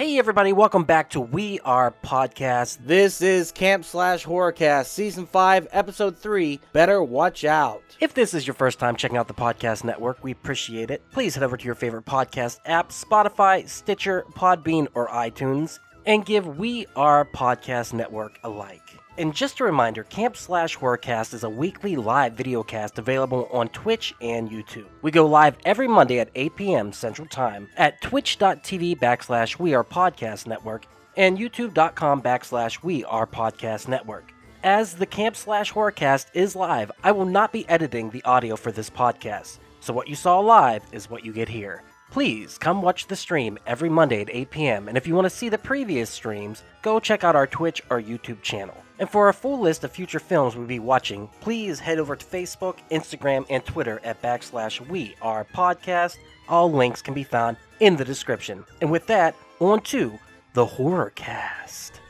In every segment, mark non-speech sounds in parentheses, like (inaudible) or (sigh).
Hey everybody, welcome back to We Are Podcast. This is Camp Slash Horrorcast, Season 5, Episode 3, Better Watch Out. If this is your first time checking out the podcast network, we appreciate it. Please head over to your favorite podcast app, Spotify, Stitcher, Podbean, or iTunes, and give We Are Podcast Network a like. And just a reminder, Camp Slash Horrorcast is a weekly live video cast available on Twitch and YouTube. We go live every Monday at 8 p.m. Central Time at twitch.tv backslash We Are Podcast Network and youtube.com backslash We Are Podcast Network. As the Camp Slash Horrorcast is live, I will not be editing the audio for this podcast. So what you saw live is what you get here. Please come watch the stream every Monday at 8 p.m. And if you want to see the previous streams, go check out our Twitch or YouTube channel. And for a full list of future films we'll be watching, please head over to Facebook, Instagram, and Twitter at backslash we are podcast. All links can be found in the description. And with that, on to the horror cast.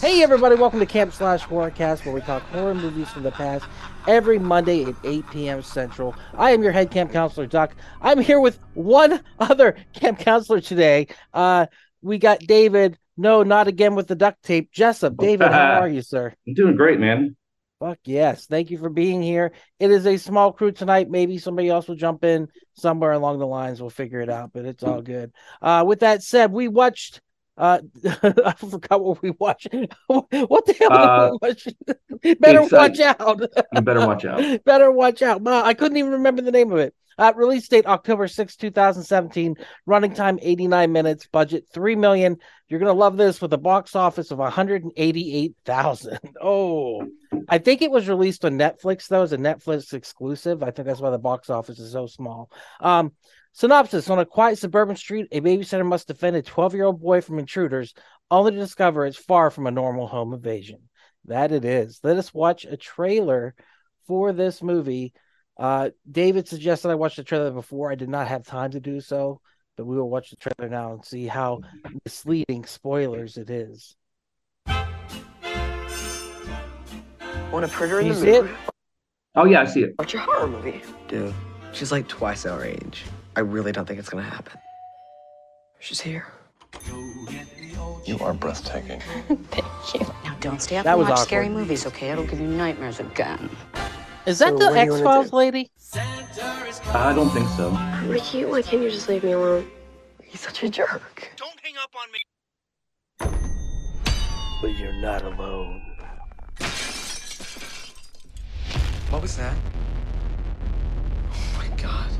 Hey everybody, welcome to Camp Slash Horrorcast, where we talk horror movies from the past every Monday at 8 p.m. Central. I am your head camp counselor, Duck. I'm here with one other camp counselor today. Uh, we got David. No, not again with the duct tape. Jessup. David, how (laughs) are you, sir? I'm doing great, man. Fuck yes. Thank you for being here. It is a small crew tonight. Maybe somebody else will jump in somewhere along the lines. We'll figure it out, but it's all good. Uh, with that said, we watched. Uh, (laughs) I forgot what we watched. (laughs) what the hell Uh, we watch? better uh, watch out. You better watch out. better watch out. I couldn't even remember the name of it. Uh, release date October 6, 2017. Running time 89 minutes. Budget 3 million. You're gonna love this with a box office of 188,000. (laughs) Oh, I think it was released on Netflix though, as a Netflix exclusive. I think that's why the box office is so small. Um, synopsis: On a quiet suburban street, a babysitter must defend a 12-year-old boy from intruders, only to discover it's far from a normal home invasion. That it is. Let us watch a trailer for this movie. Uh, David suggested I watch the trailer before. I did not have time to do so, but we will watch the trailer now and see how misleading spoilers it is. Want a printer in the see it? mood? Oh yeah, I see it. Watch a horror movie. Dude, she's like twice our age. I really don't think it's gonna happen. She's here. You are breathtaking. (laughs) Thank you. Now don't stay up That and watch awkward. scary movies, okay? It'll give you nightmares again. Is that So the what do X Files lady? I don't think so. Ricky, why can't you just leave me alone? He's such a jerk. Don't hang up on me. But you're not alone. What was that? Oh my god.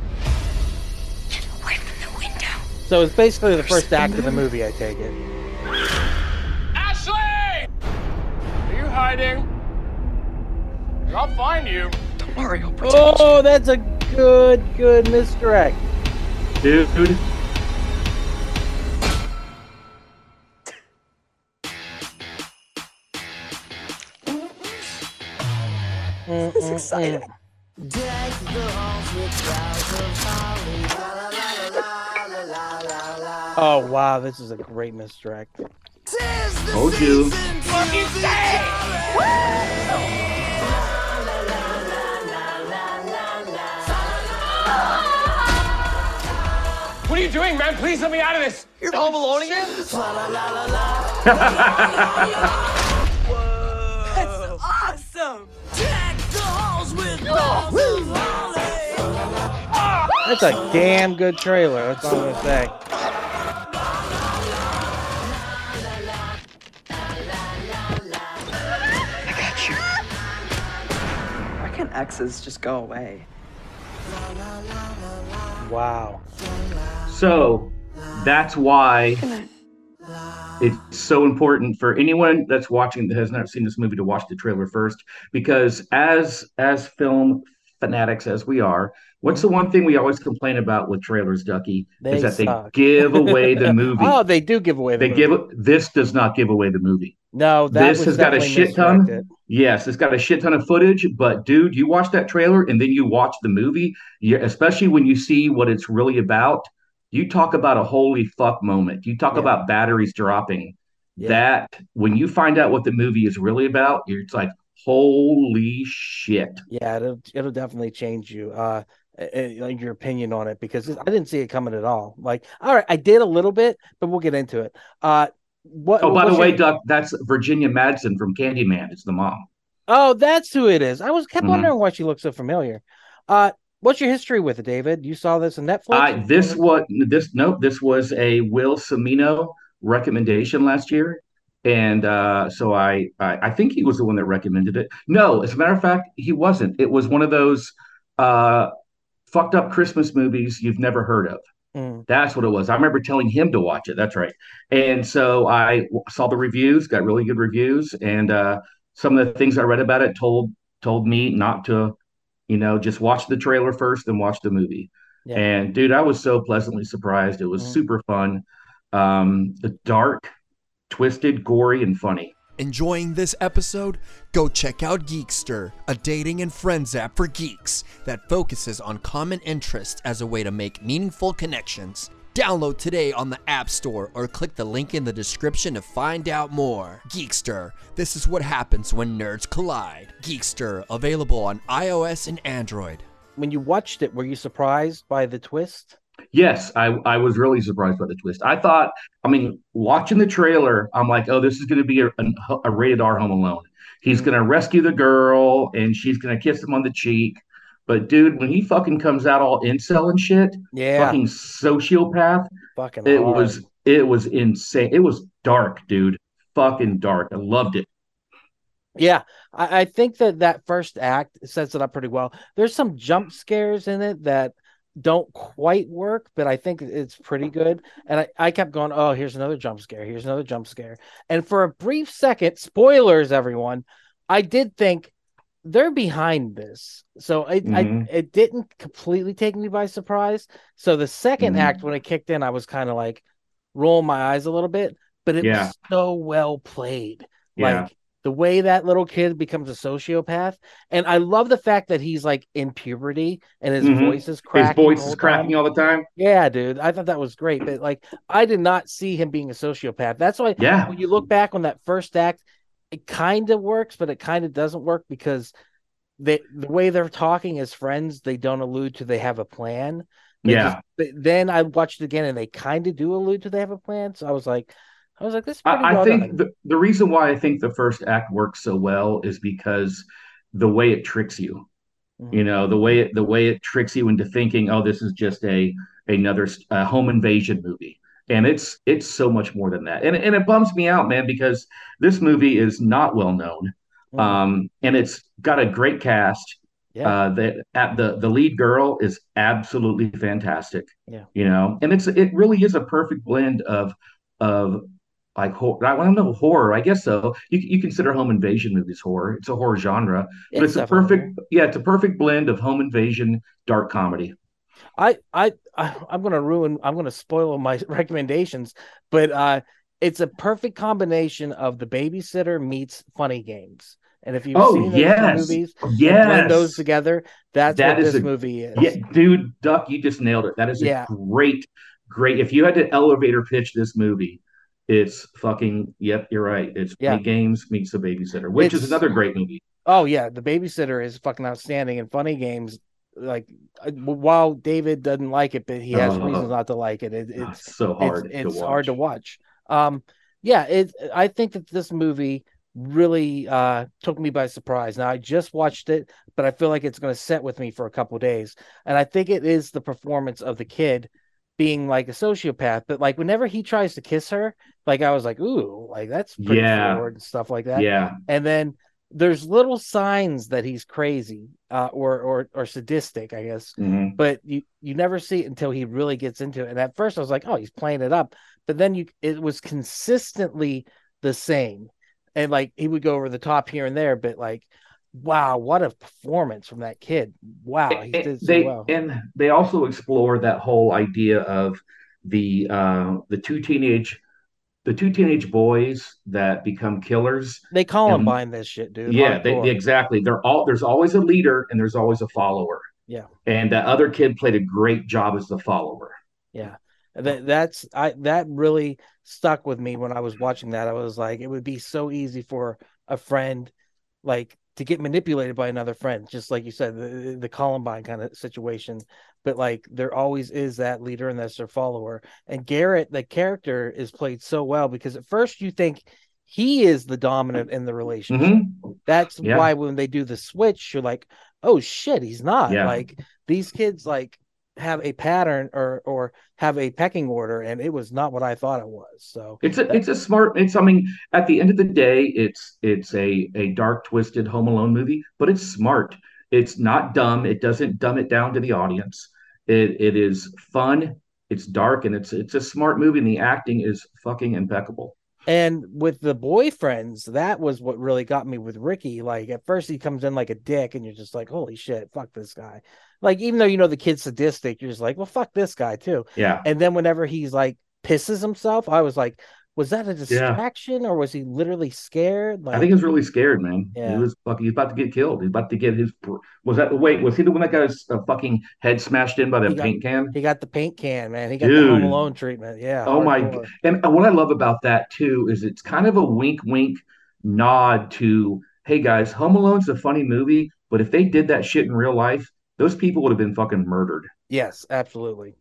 Get away from the window. So it's basically the first act of the movie. I take it. Ashley! Are you hiding? I'll find you. Don't worry, I'll protect you. Oh, that's a good, good misdirect. Dude, This is exciting. Oh wow, this is a great misdirect. told you. What are you doing, man? Please let me out of this. You're home alone again? That's awesome. That's a damn good trailer. That's all I'm gonna say. I got you. Why can't exes just go away? Wow. So that's why it's so important for anyone that's watching that has not seen this movie to watch the trailer first, because as as film fanatics as we are, what's the one thing we always complain about with trailers, Ducky? They is that suck. they give (laughs) away the movie. oh, they do give away the they movie. give this does not give away the movie. No, that this has got a shit ton. Yes, it's got a shit ton of footage, but dude, you watch that trailer and then you watch the movie, especially when you see what it's really about. You talk about a holy fuck moment. You talk Yeah. about batteries dropping. Yeah. That when you find out what the movie is really about, you're it's like, holy shit. Yeah, it'll it'll definitely change you. Uh, uh, your opinion on it because I didn't see it coming at all. Like, all right, I did a little bit, but we'll get into it. Uh, what? Oh, by the way, your- Duck, that's Virginia Madsen from Candyman. It's the mom. Oh, that's who it is. I was kept Mhm. wondering why she looked so familiar. Uh, what's your history with it, David? You saw this on Netflix? I this what this nope this was a Will Semino recommendation last year, and uh, so I, I I think he was the one that recommended it. No, as a matter of fact, he wasn't. It was one of those uh, fucked up Christmas movies you've never heard of. Mm. That's what it was. I remember telling him to watch it. That's right. And so I w- saw the reviews, got really good reviews, and uh, some of the things I read about it told told me not to, you know, just watch the trailer first and watch the movie. Yeah. And dude, I was so pleasantly surprised. It was Mhm. super fun, um, dark, twisted, gory, and funny. Enjoying this episode? Go check out Geekster, a dating and friends app for geeks that focuses on common interests as a way to make meaningful connections. Download today on the App Store or click the link in the description to find out more. Geekster, this is what happens when nerds collide. Geekster, available on iOS and Android. When you watched it, were you surprised by the twist? Yes, I, I was really surprised by the twist. I thought, I mean, watching the trailer, I'm like, oh, this is going to be a, a, a rated R Home Alone. He's mm-hmm. going to rescue the girl and she's going to kiss him on the cheek. But dude, when he fucking comes out all incel and shit, Yeah, fucking sociopath, fucking. it hard. was it was insane. It was dark, dude. Fucking dark. I loved it. Yeah, I, I think that that first act sets it up pretty well. There's some jump scares in it that don't quite work, but I think it's pretty good. And I, I kept going, oh, here's another jump scare. Here's another jump scare. And for a brief second, spoilers, everyone, I did think they're behind this. So it, Mhm. I, it didn't completely take me by surprise. So the 2nd Mhm. act, when it kicked in, I was kind of like rolling my eyes a little bit, but it Yeah. was so well played. Yeah. Like the way that little kid becomes a sociopath. And I love the fact that he's like in puberty and his Mhm. voice is cracking. His voice is cracking all the time. Yeah, dude. I thought that was great. But like I did not see him being a sociopath. That's why Yeah. when you look back on that first act, it kind of works, but it kind of doesn't work because they the way they're talking as friends, they don't allude to they have a plan. They Yeah. just- but then I watched it again and they kind of do allude to they have a plan. So I was like, I was like, this is pretty I, I well think the, the reason why I think the first act works so well is because the way it tricks you. Mhm. You know, the way it the way it tricks you into thinking, oh, this is just a another uh, home invasion movie. And it's it's so much more than that. And and it bums me out, man, because this movie is not well known. Mhm. Um, and it's got a great cast. Yeah. Uh, the at the the lead girl is absolutely fantastic. Yeah. You know, and it's it really is a perfect blend of of like horror. I don't know horror. I guess so. You you consider home invasion movies horror. It's a horror genre, but it's, a definitely- perfect yeah. It's a perfect blend of home invasion, dark comedy. I, I, I, I'm gonna ruin. I'm gonna spoil my (laughs) recommendations, but uh, it's a perfect combination of the babysitter meets funny games. And if you've Oh, seen those yes. movies, and Yes. blend those together. That's That what is this a- movie is. Yeah, dude, Duck, you just nailed it. That is Yeah. a great, great. If you had to elevator pitch this movie, it's fucking. Yep, you're right. It's Yeah. Funny Games meets The Babysitter, which is another great movie. Oh yeah, the babysitter is fucking outstanding and funny games. Like uh, while David doesn't like it, but he has Oh. reasons not to like it. it Ah, it's so hard. it's, to it's watch. hard to watch. Um, yeah, it. I think that this movie really uh took me by surprise. Now I just watched it, but I feel like it's going to set with me for a couple days, and I think it is the performance of the kid being like a sociopath. But like whenever he tries to kiss her, like I was like, ooh, like that's pretty Yeah. forward and stuff like that. Yeah, And then there's little signs that he's crazy uh, or or or sadistic, I guess Mhm. but you you never see it until he really gets into it. And at first I was like, oh, he's playing it up, but then you it was consistently the same, and like he would go over the top here and there, but like, wow, what a performance from that kid! Wow, he And did so they well. and they also explore that whole idea of the uh the two teenage the two teenage boys that become killers. They call him and- this shit, dude. Yeah, they, they- exactly. They're all there's always a leader and there's always a follower. Yeah. And that other kid played a great job as the follower. Yeah. That that's I that really stuck with me when I was watching that. I was like, it would be so easy for a friend like to get manipulated by another friend, just like you said, the, the Columbine kind of situation. But like there always is that leader and that's their follower. And Garrett, the character, is played so well because at first you think he is the dominant in the relationship. Mhm. That's Yeah. why when they do the switch, you're like, oh shit, he's not. Yeah. Like these kids like have a pattern or or have a pecking order, and it was not what I thought it was. So It's a it's a smart. It's I mean, at the end of the day, it's it's a a dark, twisted Home Alone movie, but it's smart. It's not dumb. It doesn't dumb it down to the audience. It it is fun. It's dark, and it's it's a smart movie, and the acting is fucking impeccable. And with the boyfriends, that was what really got me with Ricky. Like at first he comes in like a dick, and you're just like, holy shit, fuck this guy. Like even though you know the kid's sadistic, you're just like, well, fuck this guy too. Yeah. And then whenever he's like pisses himself, I was like, was that a distraction or was he literally scared? Like I think he was really scared, man. Yeah. He was fucking. He's about to get killed. He's about to get his. Was that wait? Was he the one that got his uh, fucking head smashed in by the He got- paint can? he got the paint can, man. He got the Home Alone treatment. Yeah. Oh my! And what I love about that too is it's kind of a wink, wink, nod to, hey guys, Home Alone's a funny movie, but if they did that shit in real life, those people would have been fucking murdered. Yes, absolutely.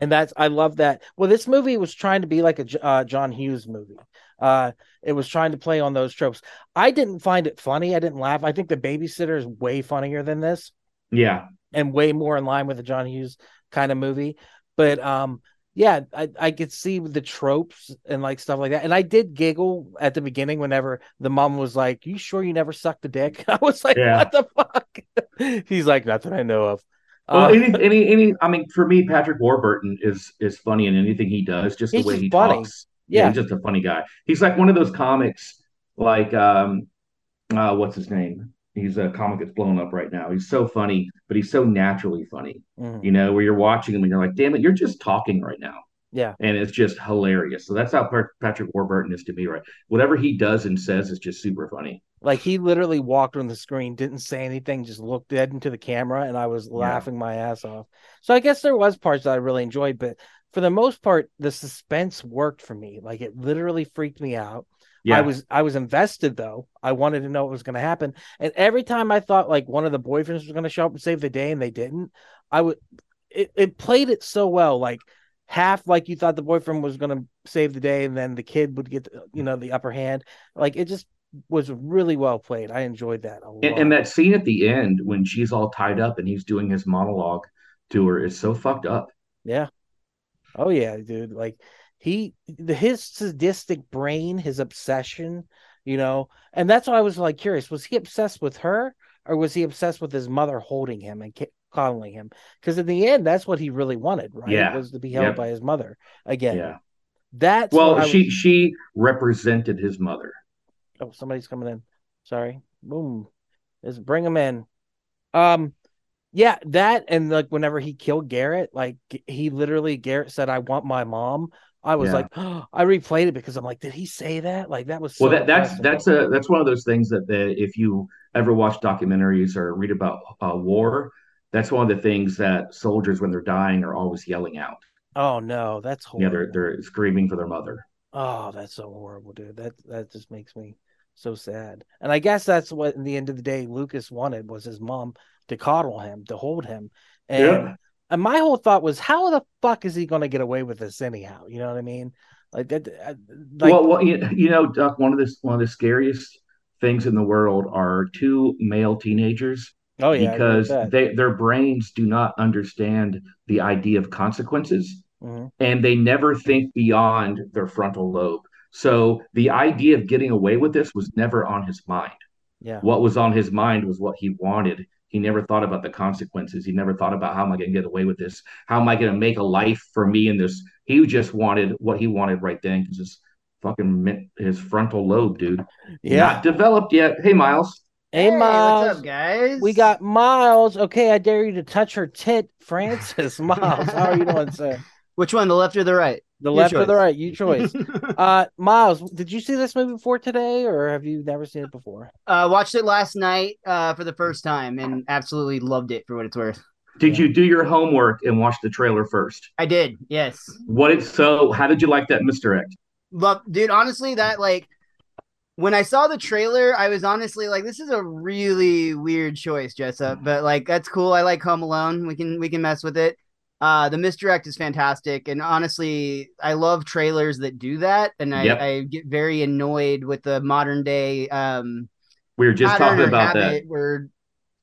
And that's I love that. Well, this movie was trying to be like a uh, John Hughes movie. Uh, it was trying to play on those tropes. I didn't find it funny. I didn't laugh. I think the babysitter is way funnier than this Yeah, and way more in line with a John Hughes kind of movie. But um, yeah, I, I could see the tropes and like stuff like that. And I did giggle at the beginning whenever the mom was like, "You sure you never sucked a dick?" (laughs) I was like, Yeah. "What the fuck?" (laughs) He's like, "Not that I know of." Well, Uh, any, any, any. I mean, for me, Patrick Warburton is is funny in anything he does. Just the way he funny. talks. Yeah, Yeah. he's just a funny guy. He's like one of those comics, like um, uh, what's his name? He's a comic that's blown up right now. He's so funny, but he's so naturally funny. Mhm. You know, where you're watching him and you're like, damn it, you're just talking right now. Yeah. and it's just hilarious. So that's how Patrick Warburton is to me, right? Whatever he does and says is just super funny. Like he literally walked on the screen, didn't say anything, just looked dead into the camera, and I was laughing my ass off. So I guess there was parts that I really enjoyed, but for the most part, the suspense worked for me. Like it literally freaked me out. Yeah, I was I was invested though. I wanted to know what was going to happen, and every time I thought like one of the boyfriends was going to show up and save the day, and they didn't, I would. It, it played it so well, like half like you thought the boyfriend was going to save the day, and then the kid would get you know the upper hand. Like it just was really well played. I enjoyed that a lot. and, and that scene at the end when she's all tied up and he's doing his monologue to her is so fucked up. Yeah. Oh yeah, dude. Like he the his sadistic brain, his obsession, you know, and that's why I was like curious. Was he obsessed with her or was he obsessed with his mother holding him and coddling him? Because in the end, that's what he really wanted, right? Yeah. Was to be held Yep. by his mother again. Yeah. That's Well, she was- she represented his mother. Oh, somebody's coming in. Sorry. Boom. Just bring him in. Um, yeah, that and like whenever he killed Garrett, like he literally Garrett said, "I want my mom." I was Yeah. like, (gasps) I replayed it because I'm like, did he say that? Like that was so Well, that, that's that's a that's one of those things that the, if you ever watch documentaries or read about uh, war, that's one of the things that soldiers when they're dying are always yelling out. oh no, that's Yeah, horrible. they're they're screaming for their mother. Oh, that's so horrible, dude. That that just makes me so sad. And I guess that's what in the end of the day Lucas wanted was his mom to coddle him, to hold him. And Yeah. and my whole thought was how the fuck is he going to get away with this anyhow? You know what I mean? Like that uh, like well, well, you, you know, Duck. One of the one of the scariest things in the world are two male teenagers oh yeah, I agree with because they their brains do not understand the idea of consequences Mhm. and they never think beyond their frontal lobe. So the idea of getting away with this was never on his mind. Yeah. What was on his mind was what he wanted. He never thought about the consequences. He never thought about how am I going to get away with this? How am I going to make a life for me in this? He just wanted what he wanted right then because his fucking his frontal lobe, dude, Yeah. not developed yet. Hey, Miles. Hey, Miles. what's up, guys? We got Miles. Okay, I dare you to touch her tit, Francis. (laughs) Miles, how are you doing, sir? Which one, the left or the right? The Your left or the right, you choice. (laughs) uh, Miles, did you see this movie before today, or have you never seen it before? Uh, watched it last night uh, for the first time and absolutely loved it for what it's worth. Did you do your homework and watch the trailer first? I did, yes. What it so? How did you like that Mister misdirect? Love, dude. Honestly, that like when I saw the trailer, I was honestly like, "This is a really weird choice, Jessup." But like, that's cool. I like Home Alone. We can we can mess with it. Uh, the misdirect is fantastic, and honestly, I love trailers that do that. And I, Yep. I get very annoyed with the modern day. Um, We were just talking about that. Where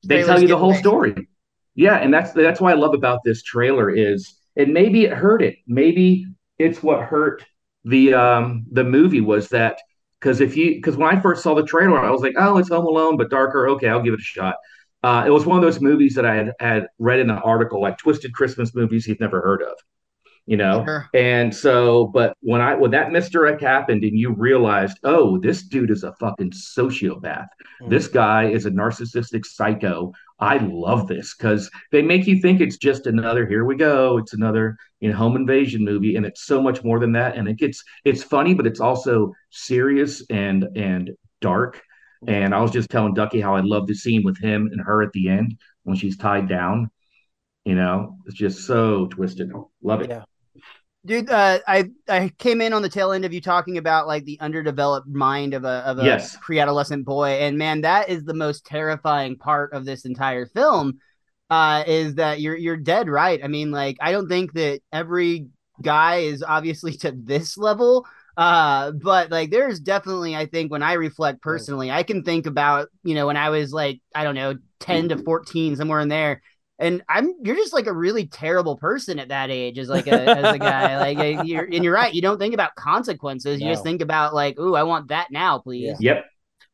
they tell you the whole away. story. Yeah, and that's that's why I love about this trailer is and maybe it hurt it. Maybe it's what hurt the um the movie was that because if you because when I first saw the trailer, I was like, oh, it's Home Alone but darker. Okay, I'll give it a shot. Uh, it was one of those movies that I had had read in an article like twisted Christmas movies you've never heard of, you know. Sure. And so, but when I when that misdirect happened and you realized, oh, this dude is a fucking sociopath. This guy is a narcissistic psycho. I love this because they make you think it's just another here we go. It's another you know home invasion movie, and it's so much more than that. And it gets it's funny, but it's also serious and and dark. And I was just telling Ducky how I love the scene with him and her at the end when she's tied down. You know, it's just so twisted. Love it. Yeah. Dude uh, i i came in on the tail end of you talking about like the underdeveloped mind of a of a Yes. pre-adolescent boy and man that is the most terrifying part of this entire film uh is that you're you're dead right i mean like i don't think that every guy is obviously to this level uh but like there's definitely i think when i reflect personally i can think about you know when i was like i don't know 10 to 14 somewhere in there and I'm you're just like a really terrible person at that age as like a as a guy (laughs) like uh, you're and you're right you don't think about consequences you just think about like ooh I want that now please Yeah. Yep.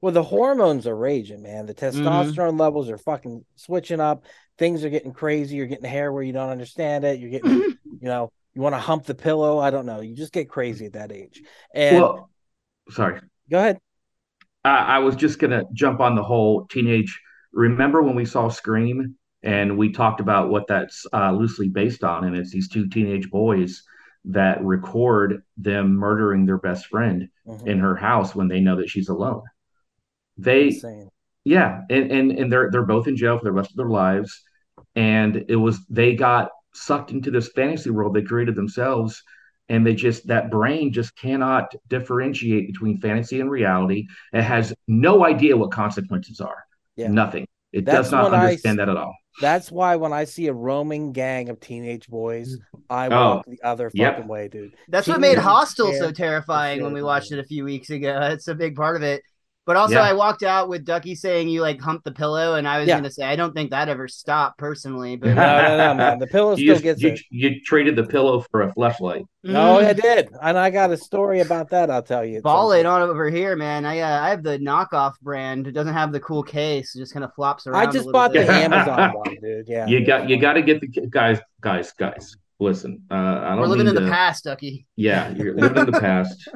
Well, the hormones are raging, man. The testosterone levels are fucking switching up. Things are getting crazy. You're getting hair where you don't understand it. You're getting, (laughs) you know, you want to hump the pillow. I don't know. You just get crazy at that age. And Well, sorry. go ahead. I, I was just gonna jump on the whole teenage. Remember when we saw Scream and we talked about what that's uh, loosely based on, and it's these two teenage boys that record them murdering their best friend Mhm. in her house when they know that she's alone. They, Insane. yeah, and and and they're they're both in jail for the rest of their lives, and it was they got sucked into this fantasy world they created themselves and they just that brain just cannot differentiate between fantasy and reality it has no idea what consequences are Yeah. nothing it That's does not when I understand that at all. That's why when I see a roaming gang of teenage boys, I Oh, walk the other yep. fucking way, dude. that's what made Hostel so terrifying when we watched it a few weeks ago. That's a big part of it but also Yeah. I walked out with Ducky saying you like hump the pillow and I was Yeah. gonna say I don't think that ever stopped personally but No, no, no, (laughs) man. The pillow still just- gets you, it. you traded the pillow for a flashlight No, Mhm. I did, and I got a story about that. I'll tell you. at Ball it on over here, man. I uh, I have the knockoff brand. It doesn't have the cool case. It just kind of flops around. I just little bought the. (laughs) Amazon one, dude. Yeah, you got you got to get the guys guys guys listen uh i don't We're living mean in the past, Ducky. Yeah, you're living in the (laughs) past.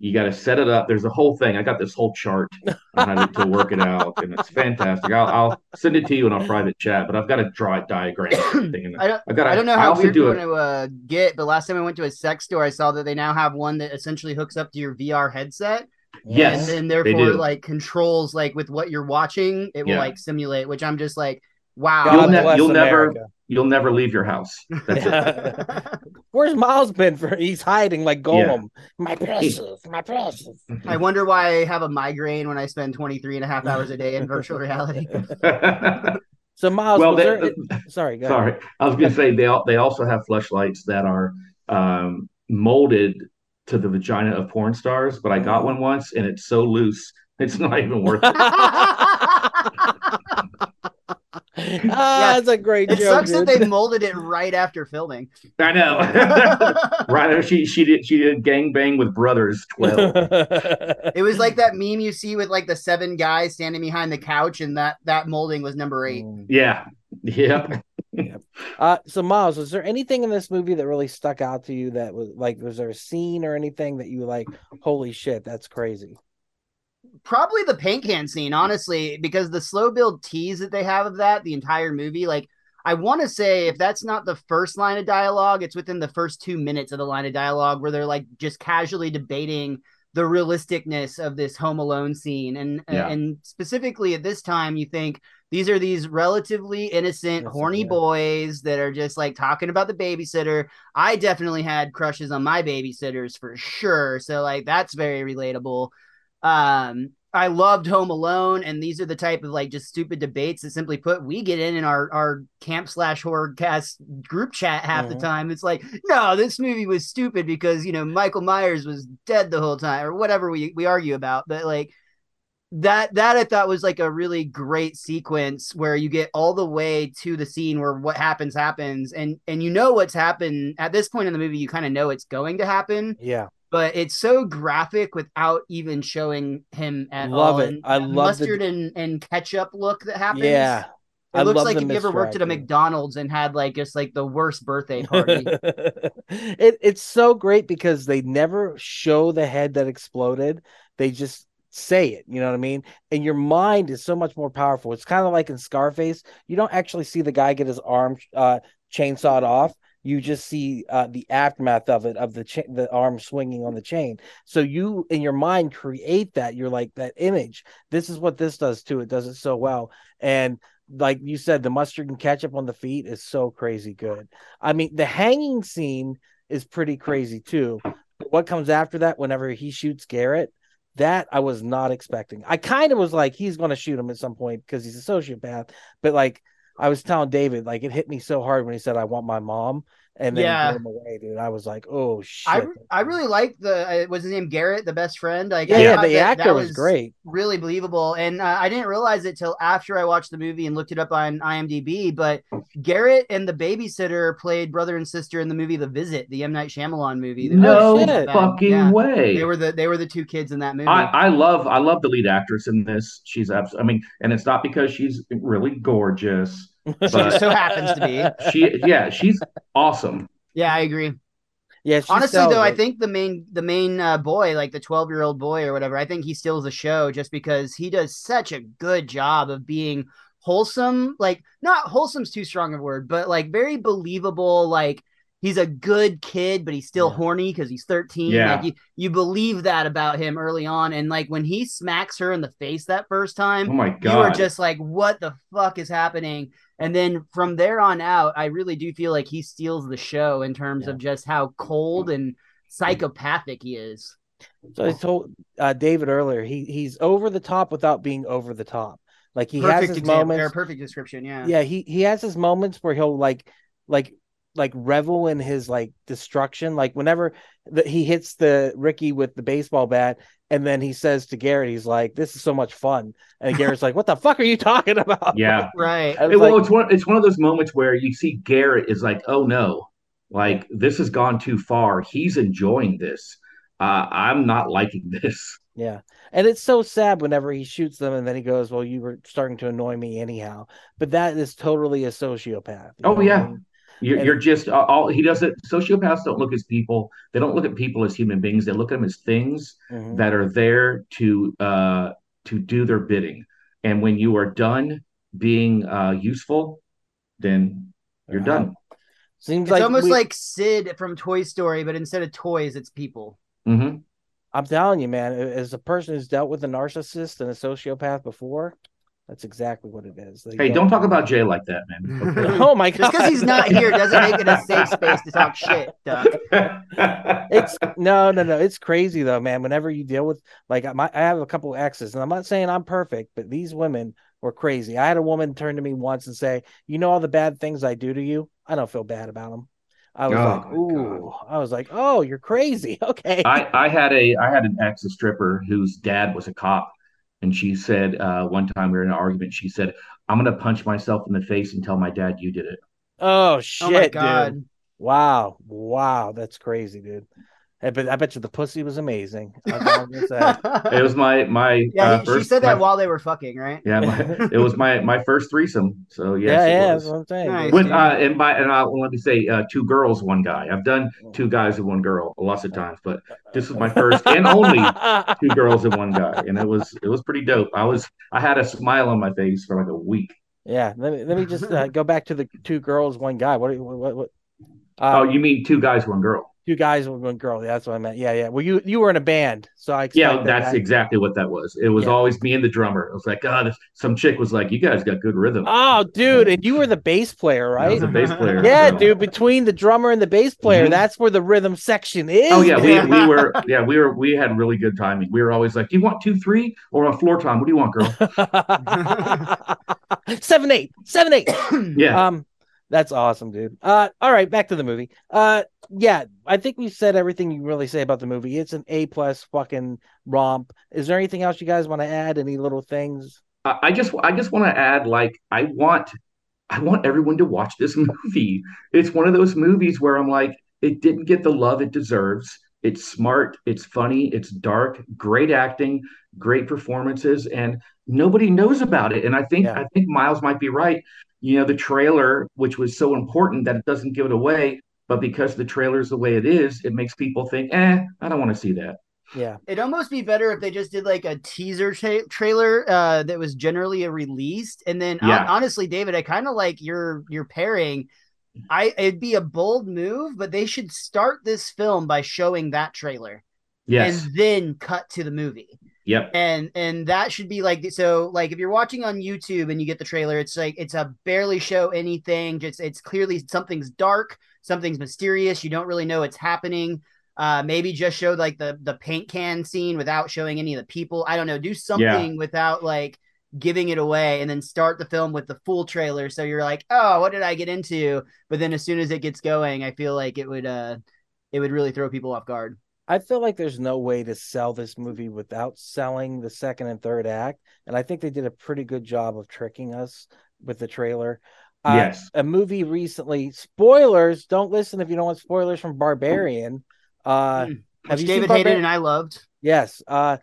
You got to set it up. There's a whole thing. I got this whole chart on how to, work it out, and it's fantastic. I'll, I'll send it to you in our private chat, but I've got to draw a diagram. everything. I don't. I got. I don't know how weird do you it. want to uh, get, but last time I went to a sex store, I saw that they now have one that essentially hooks up to your VR headset. Yes, and, and therefore like controls like with what you're watching, it will Yeah. like simulate. Which I'm just like, wow. God You'll, ne- bless you'll never. You'll never leave your house. That's it. (laughs) Where's Miles been? For he's hiding like Gollum. My precious, my precious. I wonder why I have a migraine when I spend 23 and a half hours a day in virtual reality. (laughs) So Miles, well, was they- there... sorry, go ahead. sorry. I was going to say they they also have fleshlights that are um, molded to the vagina of porn stars. But I got one once, and it's so loose, it's not even worth it. (laughs) (laughs) Ah, that's a great It joke. sucks that they molded it right after filming. (laughs) I know. (laughs) right. She she did she did gang bang with brothers twelve. It was like that meme you see with like the seven guys standing behind the couch, and that that molding was number eight. yeah. Yep. Uh, so Miles, was there anything in this movie that really stuck out to you that was like, was there a scene or anything that you were like, holy shit, that's crazy? Probably the paint can scene, honestly, because the slow build tease that they have of that the entire movie, like. I want to say if that's not the first line of dialogue, it's within the first two minutes of the line of dialogue where they're like just casually debating the realisticness of this Home Alone scene, and uh, Yeah. and specifically at this time, you think these are these relatively innocent, Innocent, horny yeah. boys that are just like talking about the babysitter. I definitely had crushes on my babysitters for sure, so like that's very relatable. Um, I loved Home Alone, and these are the type of like just stupid debates that simply put we get in in our our camp slash horror cast group chat half Mhm. the time. It's like, no, this movie was stupid because you know Michael Myers was dead the whole time, or whatever we we argue about. But like that that I thought was like a really great sequence where you get all the way to the scene where what happens happens, and and you know what's happened at this point in the movie. You kind of know it's going to happen Yeah. But it's so graphic without even showing him at Love all. it. And I the love the- mustard and, and ketchup look that happens. Yeah. It I looks love like if you ever worked at a. McDonald's and had like just like the worst birthday party. (laughs) it it's so great because they never show the head that exploded. They just say it, you know what I mean? And your mind is so much more powerful. It's kind of like in Scarface. You don't actually see the guy get his arm uh chainsawed off. You just see uh, the aftermath of it, of the cha- the arm swinging on the chain. So you, in your mind, create that. You're like that image. This is what this does too. It does it so well. And like you said, the mustard and ketchup on the feet is so crazy good. I mean, the hanging scene is pretty crazy too. What comes after that, whenever he shoots Garrett, that I was not expecting. I kind of was like, he's going to shoot him at some point because he's a sociopath. But like, I was telling David, like, it hit me so hard when he said, I want my mom. And then Yeah. blew him away, dude. I was like, oh shit. I I really liked the uh, was his name Garrett, the best friend. Like yeah, I yeah, the that- actor that was great. really believable. And uh, I didn't realize it till after I watched the movie and looked it up on IMDb. But Garrett and the babysitter played brother and sister in the movie The Visit, the M Night Shyamalan movie. No fucking Yeah. way. They were the they were the two kids in that movie. I, I love I love the lead actress in this. She's abs- I mean, and it's not because she's really gorgeous. She so happens to be. She yeah, she's awesome. Yeah, I agree. Yeah, Honestly, sells though, I think the main the main uh, boy, like the twelve year old boy or whatever, I think he steals the show just because he does such a good job of being wholesome. Like not wholesome's too strong of a word, but like very believable. Like he's a good kid, but he's still horny because he's thirteen. Yeah. Like you, you believe that about him early on, and like when he smacks her in the face that first time, Oh my god, you are just like, what the fuck is happening? And then from there on out, I really do feel like he steals the show in terms of just how cold and psychopathic he is. So I told uh, David earlier, he he's over the top without being over the top. Like he has perfect his example, moments. or perfect description. Yeah. yeah he he has his moments where he'll like like like revel in his like destruction like whenever the, he hits the ricky with the baseball bat and then he says to garrett he's like this is so much fun and (laughs) garrett's like what the fuck are you talking about Yeah. (laughs) Right. I was It- well, like- it's one it's one of those moments where you see Garrett is like, oh no, like this has gone too far. He's enjoying this. Uh, I'm not liking (laughs) this. yeah and it's so sad whenever he shoots them and then he goes well you were starting to annoy me anyhow but that is totally a sociopath you know Oh what I yeah. mean? You're, And- you're just uh, all he doesn't. Sociopaths don't look as people. They don't look at people as human beings. They look at them as things Mhm. that are there to uh, to do their bidding. And when you are done being uh, useful, then you're done. seems It's like almost we- like Sid from Toy Story, but instead of toys, it's people. Mm-hmm. i'm telling you man as a person who's dealt with a narcissist and a sociopath before that's exactly what it is. They Hey, don't talk about Jay like that, man. (laughs) Okay. (laughs) oh my god Just because he's not here doesn't make it a safe space to talk shit, Duck. (laughs) it's no no no. It's crazy though man. Whenever you deal with like I, my, I have a couple exes and i'm not saying i'm perfect but these women were crazy. I had a woman turn to me once and say you know all the bad things i do to you? I don't feel bad about them i was Oh, like my ooh. I was like oh you're crazy. Okay. I, I had a I had an ex a stripper whose dad was a cop, and she said uh, one time we were in an argument. She said, "I'm gonna punch myself in the face and tell my dad you did it." oh shit oh my dude wow wow that's crazy dude I bet, I bet you the pussy was amazing That's all I'm gonna say. It was my my yeah, uh, he- she said that my- while they were fucking, right? yeah my, (laughs) it was my my first threesome. So yes, yeah it yeah was. that's what i'm saying Nice. dude. When, uh, and by and I, let me say uh, two girls, one guy. I've done two guys and one girl lots of times, but this was my (laughs) first and only (laughs) two girls and one guy, and it was it was pretty dope. I was I had a smile on my face for like a week. Yeah, let me let me just uh, go back to the two girls, one guy. What what what? what oh, uh, you mean two guys, one girl? Two guys with one girl. That's what I meant. Yeah, yeah. Well, you you were in a band, so I Yeah, that's that. exactly what that was. It was Yeah. always me and the drummer. It was like, God, some chick was like, "You guys got good rhythm." Oh, dude, and you were the bass player, I right? was a bass player. Yeah, so- dude. Between the drummer and the bass player, Mhm. that's where the rhythm section is. Oh yeah, we, we were (laughs) yeah we were we had really good timing. We were always like, "Do you want two three or a floor time? What do you want, girl?" (laughs) (laughs) seven eight, seven eight. Yeah. Um, that's awesome, dude. Uh, all right, back to the movie. Uh, yeah, I think we've said everything you really say about the movie. It's an A plus fucking romp. Is there anything else you guys want to add? Any little things? I just I just want to add like I want I want everyone to watch this (laughs) movie. It's one of those movies where I'm like it didn't get the love it deserves. It's smart, it's funny, it's dark, great acting, great performances and nobody knows about it. And I think Yeah. I think Miles might be right. You know, the trailer which was so important that it doesn't give it away, but because the trailer is the way it is, it makes people think, "Eh, I don't want to see that." Yeah, It'd almost be better if they just did like a teaser tra- trailer uh, that was generally a released, and then hon- Yeah. honestly, David, I kind of like your your pairing. I it'd be a bold move, but they should start this film by showing that trailer Yes. and then cut to the movie. Yep. and and that should be like so like if you're watching on youtube and you get the trailer it's like it's a barely show anything just it's clearly something's dark something's mysterious you don't really know what's happening. Uh maybe just show like the the paint can scene without showing any of the people. I don't know do something without like giving it away and then start the film with the full trailer. So you're like oh what did i get into? But then as soon as it gets going i feel like it would uh it would really throw people off guard I feel like there's no way to sell this movie without selling the second and third act, and I think they did a pretty good job of tricking us with the trailer. Uh, Yes. a movie recently. Spoilers. Don't listen if you don't want spoilers from Barbarian. Uh, Hmm. have you david seen hated and i loved Yes. Uh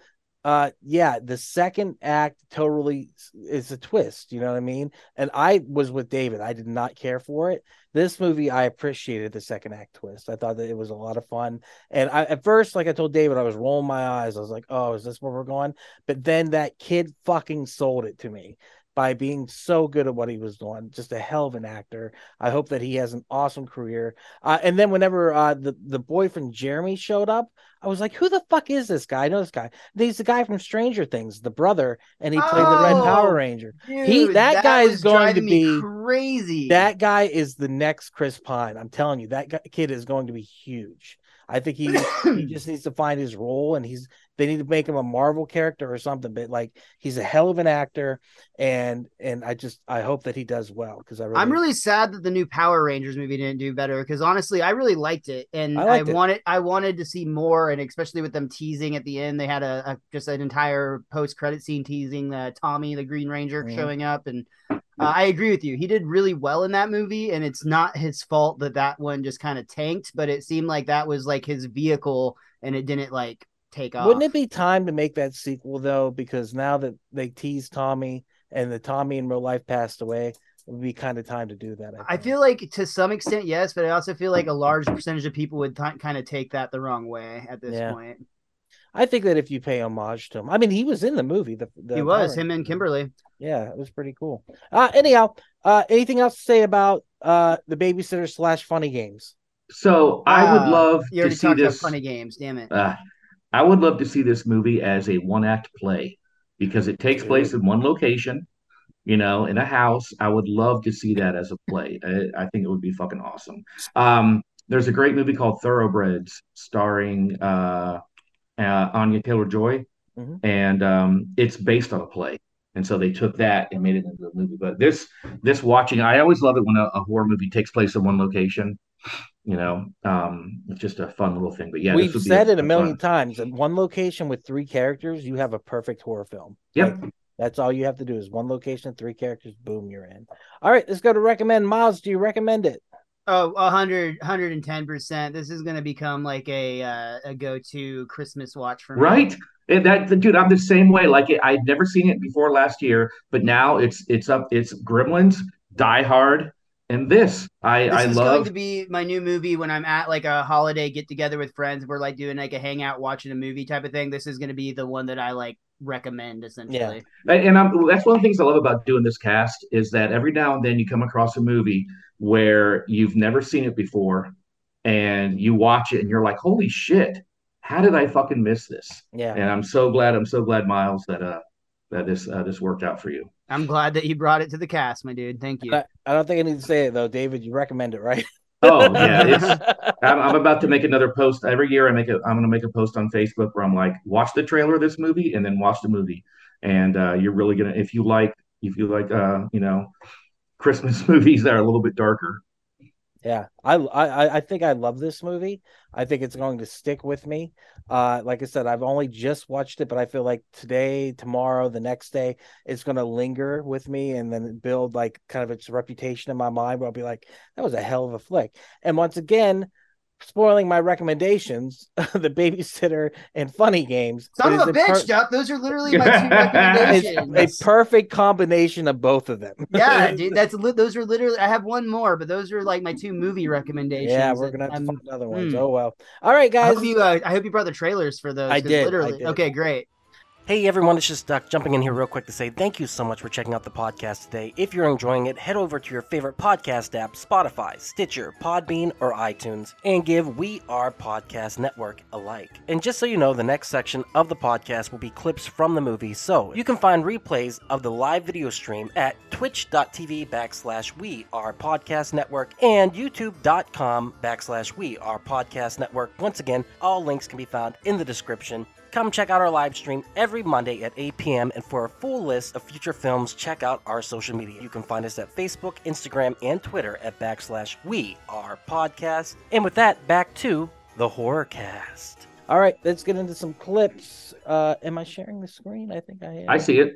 uh yeah, the second act totally is a twist, you know what I mean? And I was with David. I did not care for it. This movie I appreciated the second act twist. I thought that it was a lot of fun. And I at first like I told David I was rolling my eyes. I was like, "Oh, is this where we're going?" But then that kid fucking sold it to me by being so good at what he was doing. Just a hell of an actor. I hope that he has an awesome career. Uh, and then whenever uh, the the boyfriend Jeremy showed up, I was like, "Who the fuck is this guy?" I know this guy. He's the guy from Stranger Things, the brother, and he played the Red Oh, Power Ranger. he Dude, that, guy is going to be crazy. that guy is the next Chris Pine. I'm telling you, that guy, kid is going to be huge. I think he he (clears throat) just needs to find his role, and he's they need to make him a Marvel character or something. But like, he's a hell of an actor, and and I just I hope that he does well because I really I'm really sad that the new Power Rangers movie didn't do better because honestly, I really liked it, and I I, it. wanted I wanted to see more, and especially with them teasing at the end, they had a, a just an entire post credit scene teasing uh, Tommy the Green Ranger Mhm. showing up, and uh, I agree with you. He did really well in that movie, and it's not his fault that that one just kind of tanked, but it seemed like that was like his vehicle, and it didn't like take off. Wouldn't it be time to make that sequel though? Because now that they teased Tommy and the Tommy in real life passed away, it would be kind of time to do that. I, I feel like to some extent, yes, but I also feel like a large percentage of people would t- kind of take that the wrong way at this Yeah. point. I think that if you pay homage to him, I mean, he was in the movie. The, the he was Power him and Kimberly. Yeah, it was pretty cool. Uh anyhow, uh anything else to say about uh the babysitter slash funny games? So I would Ah, love You to see talked this. funny games. Damn it. I would love to see this movie as a one act play because it takes place in one location, you know, in a house. I would love to see that as a play. I, I think it would be fucking awesome. Um, there's a great movie called Thoroughbreds starring uh, uh, Anya Taylor Joy, Mhm. and um, it's based on a play. And so they took that and made it into a movie. But this, this watching, I always love it when a, a horror movie takes place in one location. You know, um, it's just a fun little thing. But yeah, We've would be said a- it a a million fun- times. In one location with three characters, you have a perfect horror film. Yep. Like, that's all you have to do is one location, three characters, boom, you're in. All right, let's go to recommend. Miles, do you recommend it? Oh, 100, 110%. This is going to become like a uh, a go to Christmas watch for me. right and that dude i'm the same way like i'd never seen it before last year but now it's it's up it's gremlins die hard and this i This i is going to be my new movie when I'm at like a holiday get together with friends. We're like doing like a hangout, watching a movie type of thing. This is going to be the one that I like recommend essentially. and and I'm, that's one of the things i love about doing this cast is that every now and then you come across a movie where you've never seen it before and you watch it and you're like, holy shit, how did I fucking miss this? Yeah. And I'm so glad, I'm so glad, Miles, that uh that this uh, this worked out for you. I'm glad that you brought it to the cast, my dude. Thank you. I, I don't think I need to say it though, David. You recommend it, right? Oh yeah, (laughs) it's. I'm, I'm about to make another post every year. I make a. I'm going to make a post on Facebook where I'm like, watch the trailer of this movie and then watch the movie, and uh, you're really gonna if you like if you like uh you know Christmas (laughs) movies that are a little bit darker. Yeah, I, I I think I love this movie. I think it's going to stick with me. Uh, like I said, I've only just watched it, but I feel like today, tomorrow, the next day, it's going to linger with me and then build like kind of its reputation in my mind. Where I'll be like, that was a hell of a flick. And once again, spoiling my recommendations, (laughs) the babysitter and funny games. Son of a is bitch, per- Duck. Those are literally my (laughs) two recommendations. It's a perfect combination of both of them. yeah, (laughs) dude. That's li- those are literally. I have one more, but those are like my two movie recommendations. Yeah, we're gonna have to I'm- find other ones. hmm. Oh well. All right, I guys. hope you. Uh, I hope you brought the trailers for those. I 'cause did, I Literally. did. Okay, great. Hey everyone, it's just Duck jumping in here real quick to say thank you so much for checking out the podcast today. If you're enjoying it, head over to your favorite podcast app, Spotify, Stitcher, Podbean, or iTunes, and give We Are Podcast Network a like. And just so you know, the next section of the podcast will be clips from the movie, so you can find replays of the live video stream at twitch.tv backslash We Are Podcast Network and youtube.com backslash We Are Podcast Network. Once again, all links can be found in the description. Come check out our live stream every Monday at 8 p.m. And for a full list of future films, check out our social media. You can find us at Facebook, Instagram, and Twitter at backslash We Are Podcast. And with that, back to the horror cast. All right, let's get into some clips. Uh, am I sharing the screen? I think I am. I see it.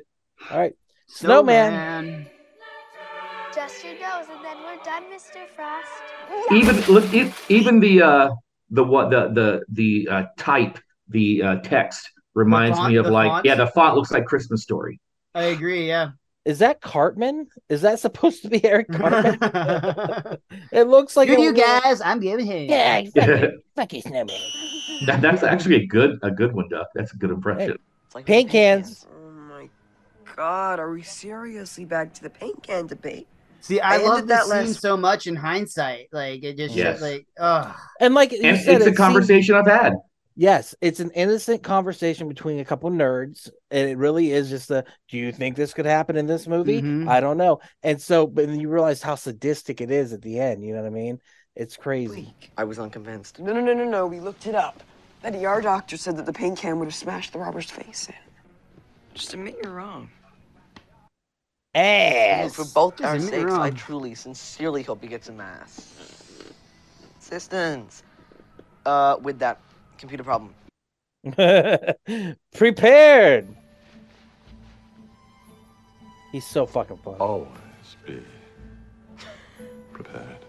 All right, Snowman. Snowman. Just your nose, and then we're done, Mr. Frost. Even look, e- even the uh the what the the the uh, type the uh, text reminds font- me of like font? yeah the font looks like Christmas Story. I agree. Yeah. Is that Cartman? Is that supposed to be Eric Cartman? (laughs) it looks like Good you guys. I'm giving him. Yeah, (laughs) exactly. Fuck you, Snowman. That, that's actually a good a good one, Duck. That's a good impression. It's like Paint cans. Oh my god, are we seriously back to the paint can debate? See, I, I love that that scene last- so much in hindsight. Like it just Yes. like, ugh. And like you And said, it's it a seems- conversation I've had. Yes, it's an innocent conversation between a couple nerds, and it really is just a. Do you think this could happen in this movie? Mhm. I don't know. And so, but then you realize how sadistic it is at the end. You know what I mean? It's crazy. I was unconvinced. No, no, no, no, no. We looked it up. That ER doctor said that the paint can would have smashed the robber's face in. Just admit you're wrong. Ass. For both Just our sakes, I truly, sincerely hope he gets a mass. Assistance. Uh, with that computer problem. (laughs) Prepared. He's so fucking funny. Always be (laughs) prepared.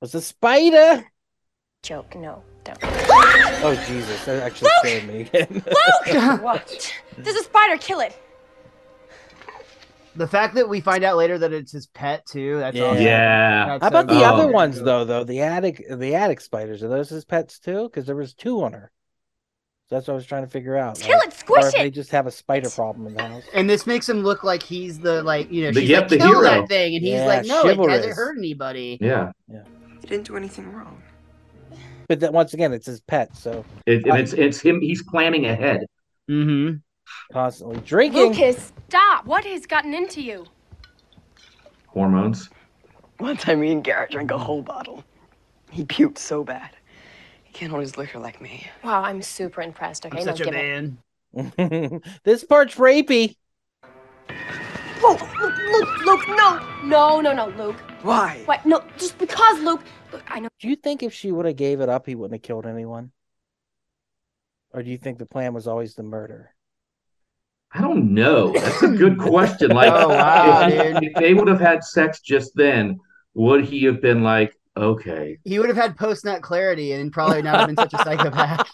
Was a spider? Joke, no, don't. (laughs) Oh Jesus! That actually scared me again. what? There's a spider. Kill it. The fact that we find out later that it's his pet too. That's Yeah. awesome. Yeah. That's How about so the other Oh. ones though? Though the attic, the attic spiders are those his pets too? Because there was two on her. So that's what I was trying to figure out. Kill like, it, squish or it. They just have a spider problem in the house. And this makes him look like he's the like you know The- she's yep, like the kill hero. that thing, and he's Yeah, like no, it chivalrous. hasn't hurt anybody. Yeah. Yeah. He didn't do anything wrong. But that once again, it's his pet, so It, and it's it's him. He's planning ahead. Mm-hmm. Constantly drinking. Lucas, stop. What has gotten into you? Hormones. One I mean Garrett drank a whole bottle. He puked so bad. He can't hold his liquor like me. Wow, I'm super impressed. Okay, I'm no, such a give it. man. (laughs) this part's rapey. Whoa, Luke, Luke, Luke, no, no, no, no, Luke. Why? What? No, just because, Luke. Look, I know. Do you think if she would have gave it up, he wouldn't have killed anyone? Or do you think the plan was always the murder? I don't know. That's a good question. (laughs) Like, Oh, wow, if, if they would have had sex just then, would he have been like, okay? He would have had post nut clarity and probably not have been such a psychopath.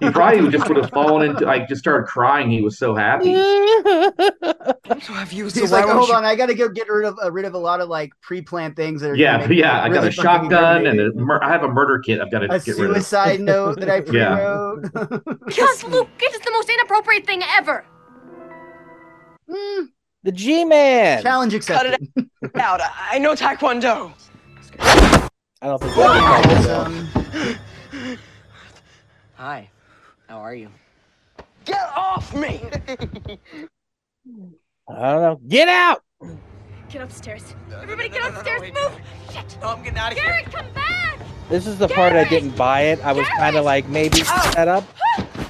He probably just would have fallen into like just started crying. He was so happy. (laughs) So have you. So He's like, won't hold you- on, I got to go get rid of uh, rid of a lot of like pre-planned things that are. Yeah, yeah. it I got a shotgun and a mur- I have a murder kit. I've got to get rid of. suicide note that I (laughs) Yeah. pre-wrote. Because, Luke, it is the most inappropriate thing ever. Hmm, the G Man. challenge Cut accepted. it out. I, I know Taekwondo. I don't think that's (laughs) Um, Hi. How are you? Get off me! (laughs) I don't know. Get out! Get upstairs. Everybody get upstairs. Move. Shit. Oh, I'm getting out of here. Garrett, come back. This is the part I didn't buy it. I was kind of like maybe set up (gasps)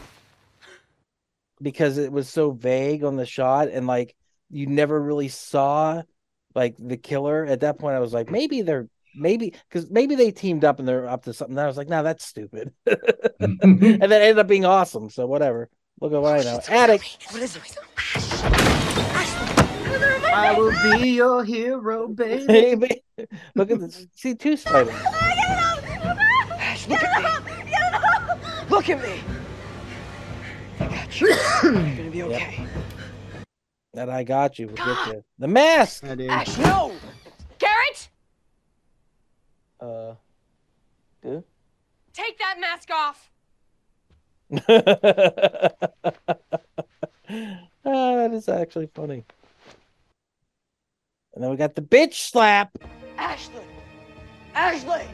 because it was so vague on the shot and like you never really saw like the killer. At that point, I was like, maybe they're maybe because maybe they teamed up and they're up to something. I was like, no, that's stupid. (laughs) and then it ended up being awesome. So whatever. Look at what I know. Attic. What is it? I will be your hero, baby. (laughs) Baby. Look at this. See two spiders. Look at me. Look at me. I you. (coughs) You're gonna be okay. That I got you. We'll get you. The mask. I do. Ash, no! Garrett, Uh. Dude. take that mask off. (laughs) Ah, that is actually funny. And then we got the bitch slap. Ashley! Ashley!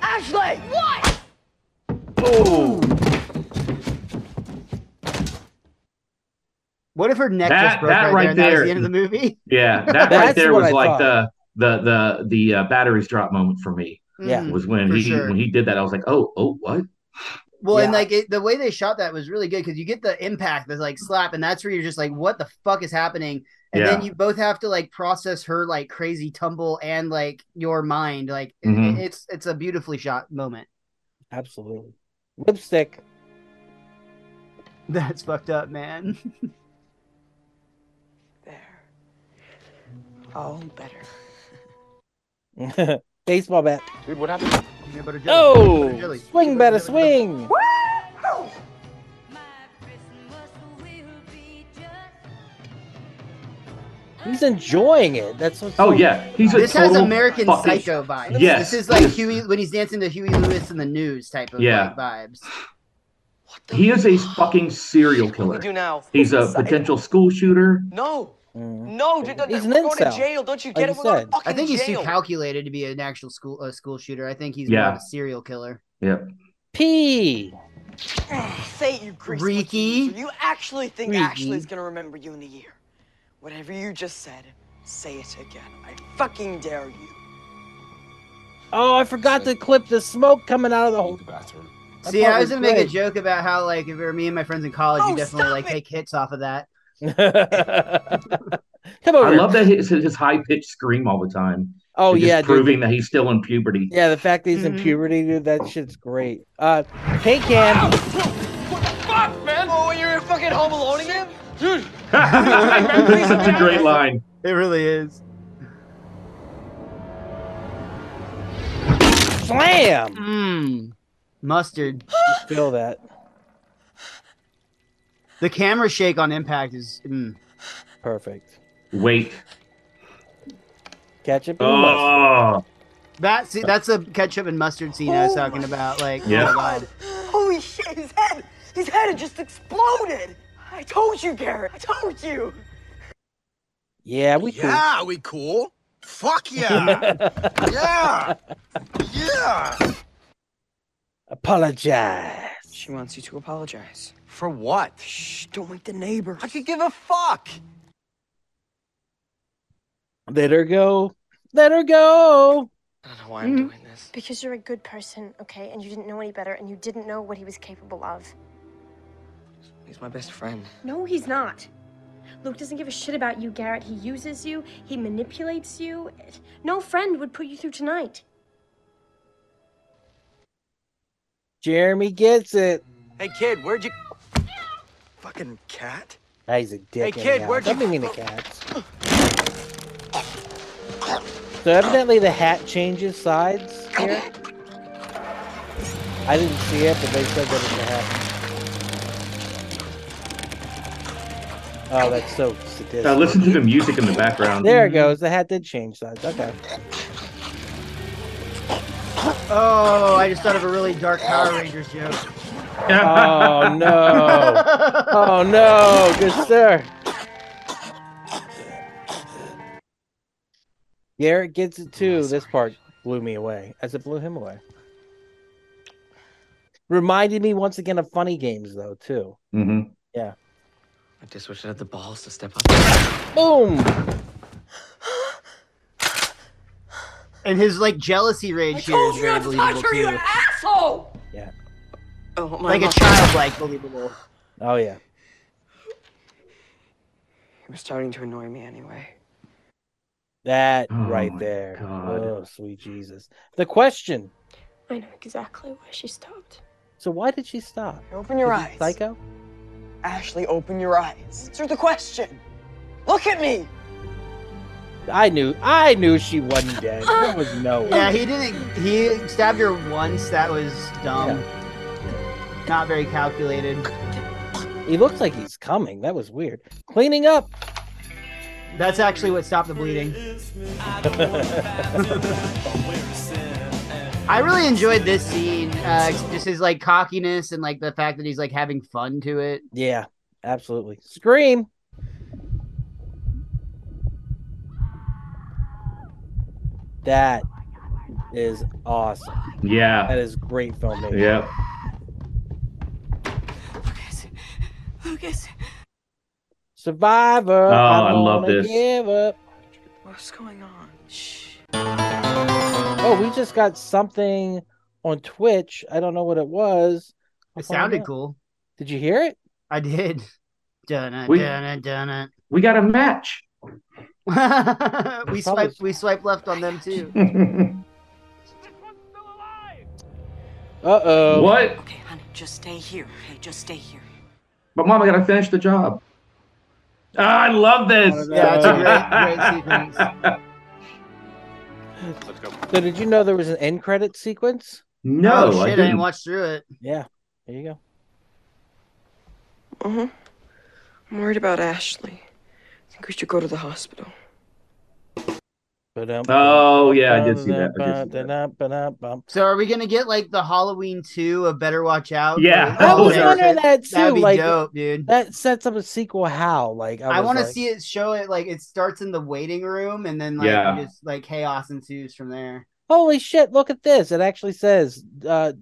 Ashley! What? Oh, What if her neck That- just broke that right, right there, and that was there. the end of the movie? (laughs) Yeah, that right That's there was I like thought. the the the the uh, batteries drop moment for me. Yeah. Mm. Was when he sure. when he did that, I was like, oh oh what? Well, and like it, the way they shot that was really good because you get the impact, the like slap, and that's where you're just like, "What the fuck is happening?" And then you both have to like process her like crazy tumble and like your mind. Like it- Mhm. it's it's a beautifully shot moment. absolutely. Lipstick. (laughs) That's fucked up, man. (laughs) Oh, better. (laughs) Baseball bat. Dude, what happened? Peanut butter jelly. Oh, butter jelly. swing, Peanut better butter jelly. swing. He's enjoying it. That's what's Oh yeah, he's a This has American fucking- Psycho vibes. Yes, this is like. Huey when he's dancing to Huey Lewis in the news type of Yeah. like vibes. He is a fucking serial What do killer. we do now? He's a potential school shooter. No! Mm. No, dude, He's an we're going to jail. Don't you like get you it? We're going said. to I think he's jail. too calculated to be an actual school a school shooter. I think he's Yeah. more of a serial killer. Yep. P. Say it, you greasy Reeky. You actually think Reeky. Ashley's gonna remember you in a year. Whatever you just said, say it again. I fucking dare you. Oh, I forgot to clip the smoke coming out of the hole. the bathroom. See, I was was gonna make a joke about how like if it were me and my friends in college, Oh, you definitely like it! take hits off of that. (laughs) Come over. I love that his, his high pitched scream all the time. Oh It's just yeah, dude. proving that he's still in puberty. Yeah, the fact that he's in Mhm. puberty, dude, that shit's great. Uh, paint can. Fuck, man! Oh, you're fucking home alone again? Dude! (laughs) That's such a great line. It really is. Slam. Mmm. Mustard. Feel that. The camera shake on impact is. Mm. Perfect. Wait. Ketchup and mustard. Oh, That see, that's the ketchup and mustard scene I was talking about. Like, Yeah. oh my god. Holy shit, his head! His head had just exploded! I told you, Garrett. I told you. Yeah, we Yeah, we cool. Fuck yeah. (laughs) yeah. Yeah. Apologize. She wants you to apologize. For what? Shh, don't wake the neighbors. I could give a fuck. Let her go. Let her go. I don't know why I'm mm. doing this. Because you're a good person, okay? And you didn't know any better, and you didn't know what he was capable of. He's my best friend. No, he's not. Luke doesn't give a shit about you, Garrett. He uses you, he manipulates you. No friend would put you through tonight. Jeremy gets it. Hey, kid, where'd you. Fucking cat? Ah, he's a dick. Hey, kid, anyhow. where'd you- Don't mean the cats. So evidently the hat changes sides here. I didn't see it, but they said that it's a hat. Oh, that's so sadistic. uh, listen to the music in the background. There it goes. The hat did change sides. Okay. Oh, I just thought of a really dark Power Rangers joke. Oh no! Oh no! Good sir. Garrett gets it too. This part. blew me away, as it blew him away. Reminded me once again of funny games, though, too. Mm-hmm. Yeah. I just wish I had the balls to step up. Boom. And his like jealousy rage here is very believable too. asshole! Yeah. Oh my Like a God. childlike believable. Oh yeah. He was starting to annoy me anyway. That Oh right there. God. Oh, sweet Jesus. The question. I know exactly why she stopped. So why did she stop? Open your Is eyes. Psycho? Ashley, open your eyes. Answer the question. Look at me. I knew I knew she wasn't dead. There was no (laughs) way. Yeah, he didn't. He stabbed her once. That was dumb. Not very calculated. He looks like he's coming. That was weird. Cleaning up. That's actually what stopped the bleeding. (laughs) I really enjoyed this scene. Uh, just his like cockiness and like the fact that he's like having fun to it. Yeah, absolutely. Scream. That is awesome. Yeah. That is great filmmaking. Yeah. Lucas. Survivor. Oh, I I'm love this. Give up. What's going on? Shh. Oh, we just got something on Twitch. I don't know what it was. I'll It sounded out. cool. Did you hear it? I did. Dun it, We- dun it, dun it. We got a match. (laughs) we swipe we swipe left on them too. (laughs) Uh oh. what? Okay, honey, just stay here. Okay, just stay here. But mom, I gotta finish the job. Ah, I love this. Yeah, it's a great great sequence. So did you know there was an end credit sequence? No, oh, I shit, I, didn't. didn't watch through it. Yeah. There you go. Uh-huh. I'm worried about Ashley. I think we should go to the hospital. Oh yeah, I did see that. So are we gonna get like the Halloween two of Better Watch Out? Yeah. I was wondering that too. That'd be like dope, dude. that sets up a sequel. How? Like I, I, want to like- see it show it like it starts in the waiting room and then like Yeah. just like chaos ensues from there. Holy shit! Look at this. It actually says uh,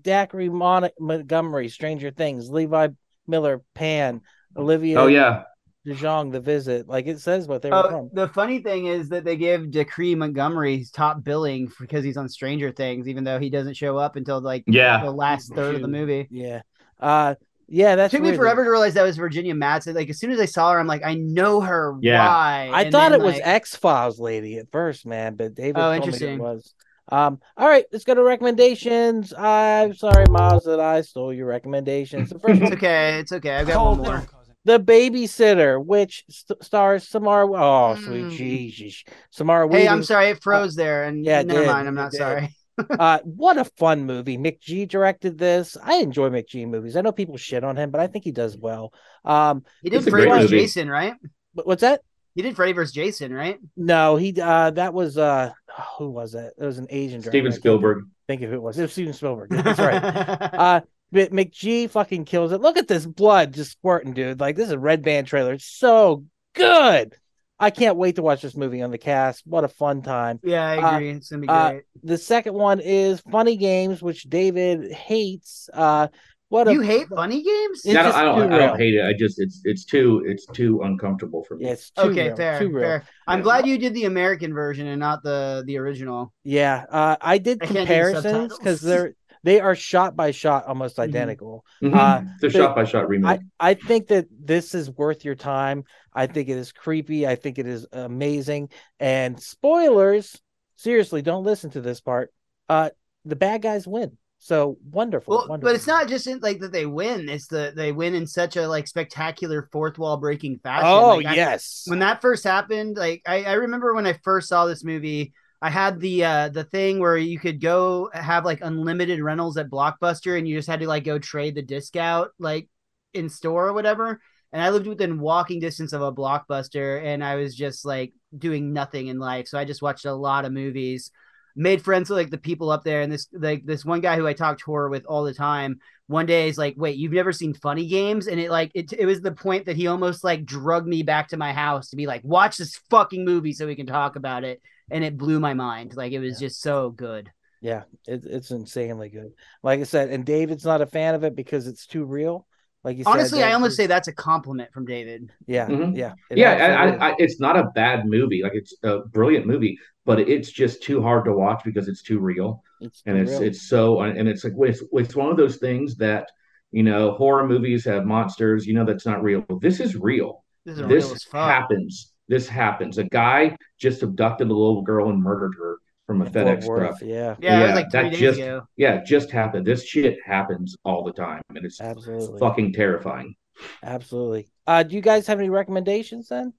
Dacre Mon- Montgomery, Stranger Things, Levi Miller, Pan, Olivia. Oh yeah. DeJonge, The Visit. Like it says what they were Oh, from. the funny thing is that they give Dacre Montgomery's top billing because he's on Stranger Things, even though he doesn't show up until like Yeah. the last third of the movie. Yeah. Uh, yeah. that It took me forever to realize that was Virginia Madsen. Like as soon as I saw her, I'm like, I know her. Yeah. Why? I And thought then, it was X Files lady at first, man, but David Oh, told me interesting. it was. Um, all right, let's go to recommendations. I'm sorry, Miles, that I stole your recommendations. The first (laughs) It's okay. It's okay. I've got one more. The Babysitter, which st- stars Samara. Oh, sweet Mm. Jesus, Samara. Hey, I'm sorry, it froze there, and yeah, never did. mind. I'm not did. sorry. uh, (laughs) what a fun movie. McG directed this. I enjoy McG movies. I know people shit on him, but I think he does well. Um, He did Freddy vs. Jason, right? but what's that? He did Freddy vs. Jason, right? No, he uh that was uh who was it? It was an Asian director. Steven Spielberg. Think of who it was. It was Steven Spielberg. That's right. (laughs) uh but McG fucking kills it. Look at this blood just squirting, dude. Like this is a red band trailer. It's so good. I can't wait to watch this movie on the cast. What a fun time. yeah, I Uh, agree. it's gonna be uh, great. The second one is Funny Games, which David hates. Uh what a you hate funny games? I don't, I don't, I don't hate it. I just it's it's too it's too uncomfortable for me. yeah, it's too okay, real, fair, too real. fair. I'm Yeah. glad you did the American version and not the the original. Yeah, uh, I did I can't do the comparisons because they're they are shot by shot almost Mhm. identical. Mhm. Uh, it's a but shot by shot remake. I I think that this is worth your time. I think it is creepy. I think it is amazing. And spoilers, seriously, don't listen to this part. Uh, the bad guys win. So wonderful. Well, wonderful. but it's not just in, like that they win. It's the they win in such a like spectacular fourth wall breaking fashion. Oh Like, I- yes. when that first happened, like I, I remember when I first saw this movie, I had the uh the thing where you could go have like unlimited rentals at Blockbuster and you just had to like go trade the disc out like in store or whatever. And I lived within walking distance of a Blockbuster and I was just like doing nothing in life. So I just watched a lot of movies, made friends with like the people up there and this like this one guy who I talked horror with all the time one day is like, "Wait, you've never seen Funny Games?" And it like it it was the point that he almost like drugged me back to my house to be like, "Watch this fucking movie so we can talk about it." And it blew my mind. Like it was just so good. Yeah, it, it's insanely good. Like I said, and David's not a fan of it because it's too real. Like you Honestly, said, I almost say that's a compliment from David. Yeah, Mhm. yeah, it yeah, I, I, I, it's not a bad movie. Like it's a brilliant movie, but it's just too hard to watch because it's too real, It's and too it's real. it's so and it's like it's it's one of those things that you know horror movies have monsters. You know that's not real. This is real. This is real This as fuck. happens. This happens. A guy just abducted a little girl and murdered her from a In FedEx Worth, truck. yeah. Yeah, it was like three that days just ago. yeah, just happened. This shit happens all the time, and it's Absolutely. fucking terrifying. Absolutely. Uh, do you guys have any recommendations then?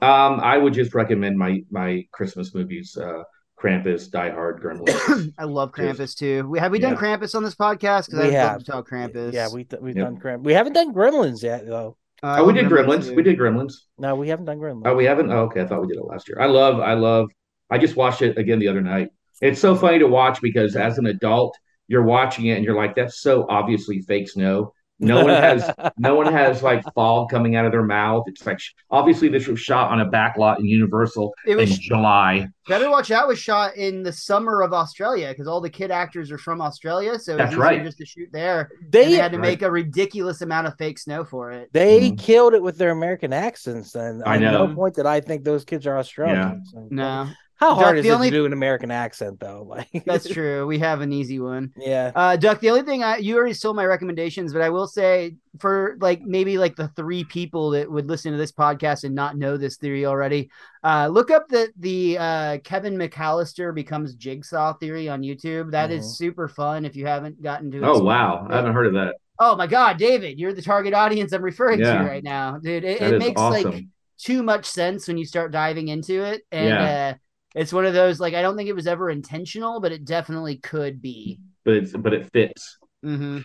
Um, I would just recommend my my Christmas movies: uh, Krampus, Die Hard, Gremlins. (coughs) I love Just- Krampus too. We have we done Yeah. Krampus on this podcast because We I love have. to talk Krampus. Yeah, we we've Yep. done Grim. We haven't done Gremlins yet though. Uh, oh, we did Gremlins Gremlins. too. We did Gremlins. No, we haven't done Gremlins. Oh, we haven't. Oh, okay, I thought we did it last year. I love. I love. I just watched it again the other night. It's so funny to watch because as an adult, you're watching it and you're like, "That's so obviously fake snow." No one has. (laughs) no one has like fog coming out of their mouth. It's like obviously this was shot on a back lot in Universal It was- in July. Better Watch Out was shot in the summer of Australia because all the kid actors are from Australia, so That's it's easier right. just to shoot there. They- they had to Right. make a ridiculous amount of fake snow for it. They Mhm. killed it with their American accents. Then I know. no point that I think those kids are Australian. So- No, How hard Duck, is it only- to do an American accent though? (laughs) Like that's true. We have an easy one. Yeah. Uh, Duck, the only thing I you already stole my recommendations, but I will say for like maybe like the three people that would listen to this podcast and not know this theory already, uh, look up the the uh, Kevin McAllister becomes Jigsaw theory on YouTube. That is Mhm. super fun if you haven't gotten to. Oh wow, it. I haven't heard of that. Oh my God, David, you're the target audience I'm referring Yeah. to right now, dude. It, That it is makes awesome. like too much sense when you start diving into it, and Yeah. It's one of those like I don't think it was ever intentional, but it definitely could be. But it's but it fits. Mm-hmm.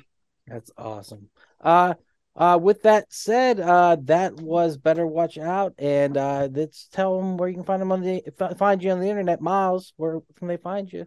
That's awesome. Uh uh with that said, uh that was better watch out and uh let's tell them where you can find them on the find you on the internet. Miles, where can they find you?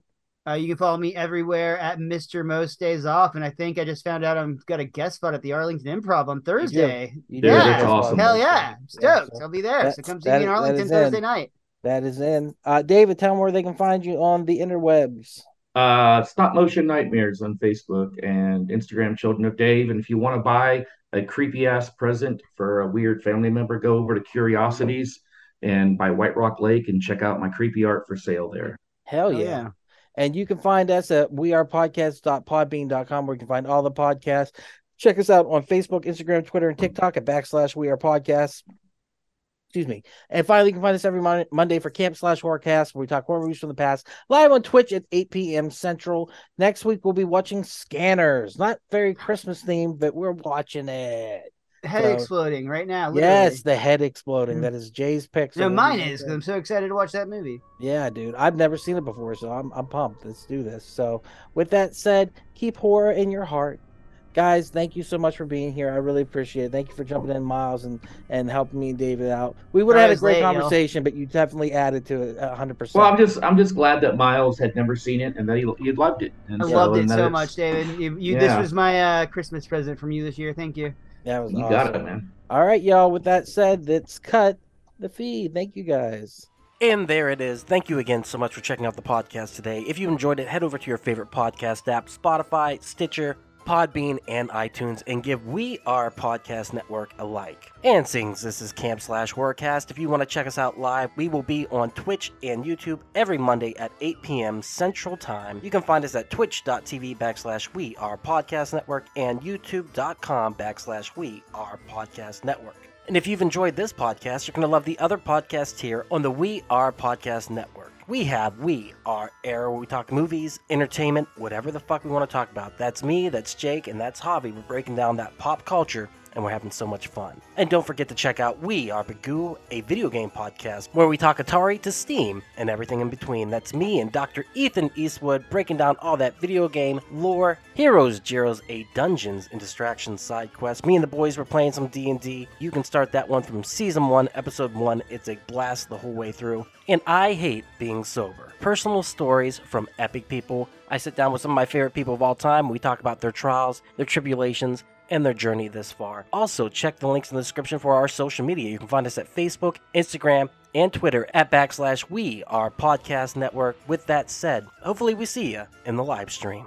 Uh, you can follow me everywhere at Mr. Most Days Off, and I think I just found out I'm got a guest spot at the Arlington Improv on Thursday. You Dude, yeah, that's awesome. hell yeah, I'm Yeah, stoked. so I'll be there. So come see that- me in Arlington Thursday in. night. That is in. Uh David, tell them where they can find you on the interwebs. Uh, Stop Motion Nightmares on Facebook and Instagram, Children of Dave. And if you want to buy a creepy ass present for a weird family member, go over to Curiosities and by White Rock Lake and check out my creepy art for sale there. Hell Hell yeah. yeah. And you can find us at wearepodcast.podbean.com where you can find all the podcasts. Check us out on Facebook, Instagram, Twitter, and TikTok at backslash we are podcasts. Excuse me. And finally, you can find us every Mon- Monday for Camp slash Horrorcast, where we talk horror movies from the past, live on Twitch at 8 p.m. Central. Next week, we'll be watching Scanners. Not very Christmas themed, but we're watching it. Head So- exploding right now. Literally. Yes, the head exploding. Mm. That is Jay's pick. so No, mine is because I'm so excited to watch that movie. Yeah, dude. I've never seen it before, so I'm I'm pumped. Let's do this. So, with that said, keep horror in your heart. Guys, thank you so much for being here. I really appreciate it. Thank you for jumping in, Miles, and and helping me and David out. We would have had a great late, y'all. conversation, but you definitely added to it a hundred percent. Well, I'm just I'm just glad that Miles had never seen it and that he, he loved it. And I so- loved it and that so it's- much, David. You, you, This was my uh, Christmas present from you this year. Thank you. That was You awesome. got it, man. All right, y'all. With that said, let's cut the feed. Thank you guys. And there it is. Thank you again so much for checking out the podcast today. If you enjoyed it, head over to your favorite podcast app Spotify, Stitcher, Podbean, and iTunes and give We Are Podcast Network a like. And since this is Camp Slash Horrorcast, if you want to check us out live, we will be on Twitch and YouTube every Monday at 8 p.m. Central Time. You can find us at twitch.tv backslash We Are Podcast Network and youtube.com backslash We Are Podcast Network. And if you've enjoyed this podcast, you're going to love the other podcasts here on the We Are Podcast Network. We have We Are Air, where we talk movies, entertainment, whatever the fuck we want to talk about. That's me, that's Jake, and that's Javi. We're breaking down that pop culture, and we're having so much fun. And don't forget to check out We Are Bagoo, a video game podcast, where we talk Atari to Steam and everything in between. That's me and Dr. Ethan Eastwood breaking down all that video game lore, heroes, Jeros, a dungeons and distractions side quest. Me and the boys were playing some D&D. You can start that one from season 1, episode 1. It's a blast the whole way through. And I hate being sober. Personal stories from epic people. I sit down with some of my favorite people of all time. We talk about their trials, their tribulations, and their journey this far. Also, check the links in the description for our social media. You can find us at Facebook, Instagram, and Twitter at backslash we, our podcast network. With that said, hopefully we see you in the live stream.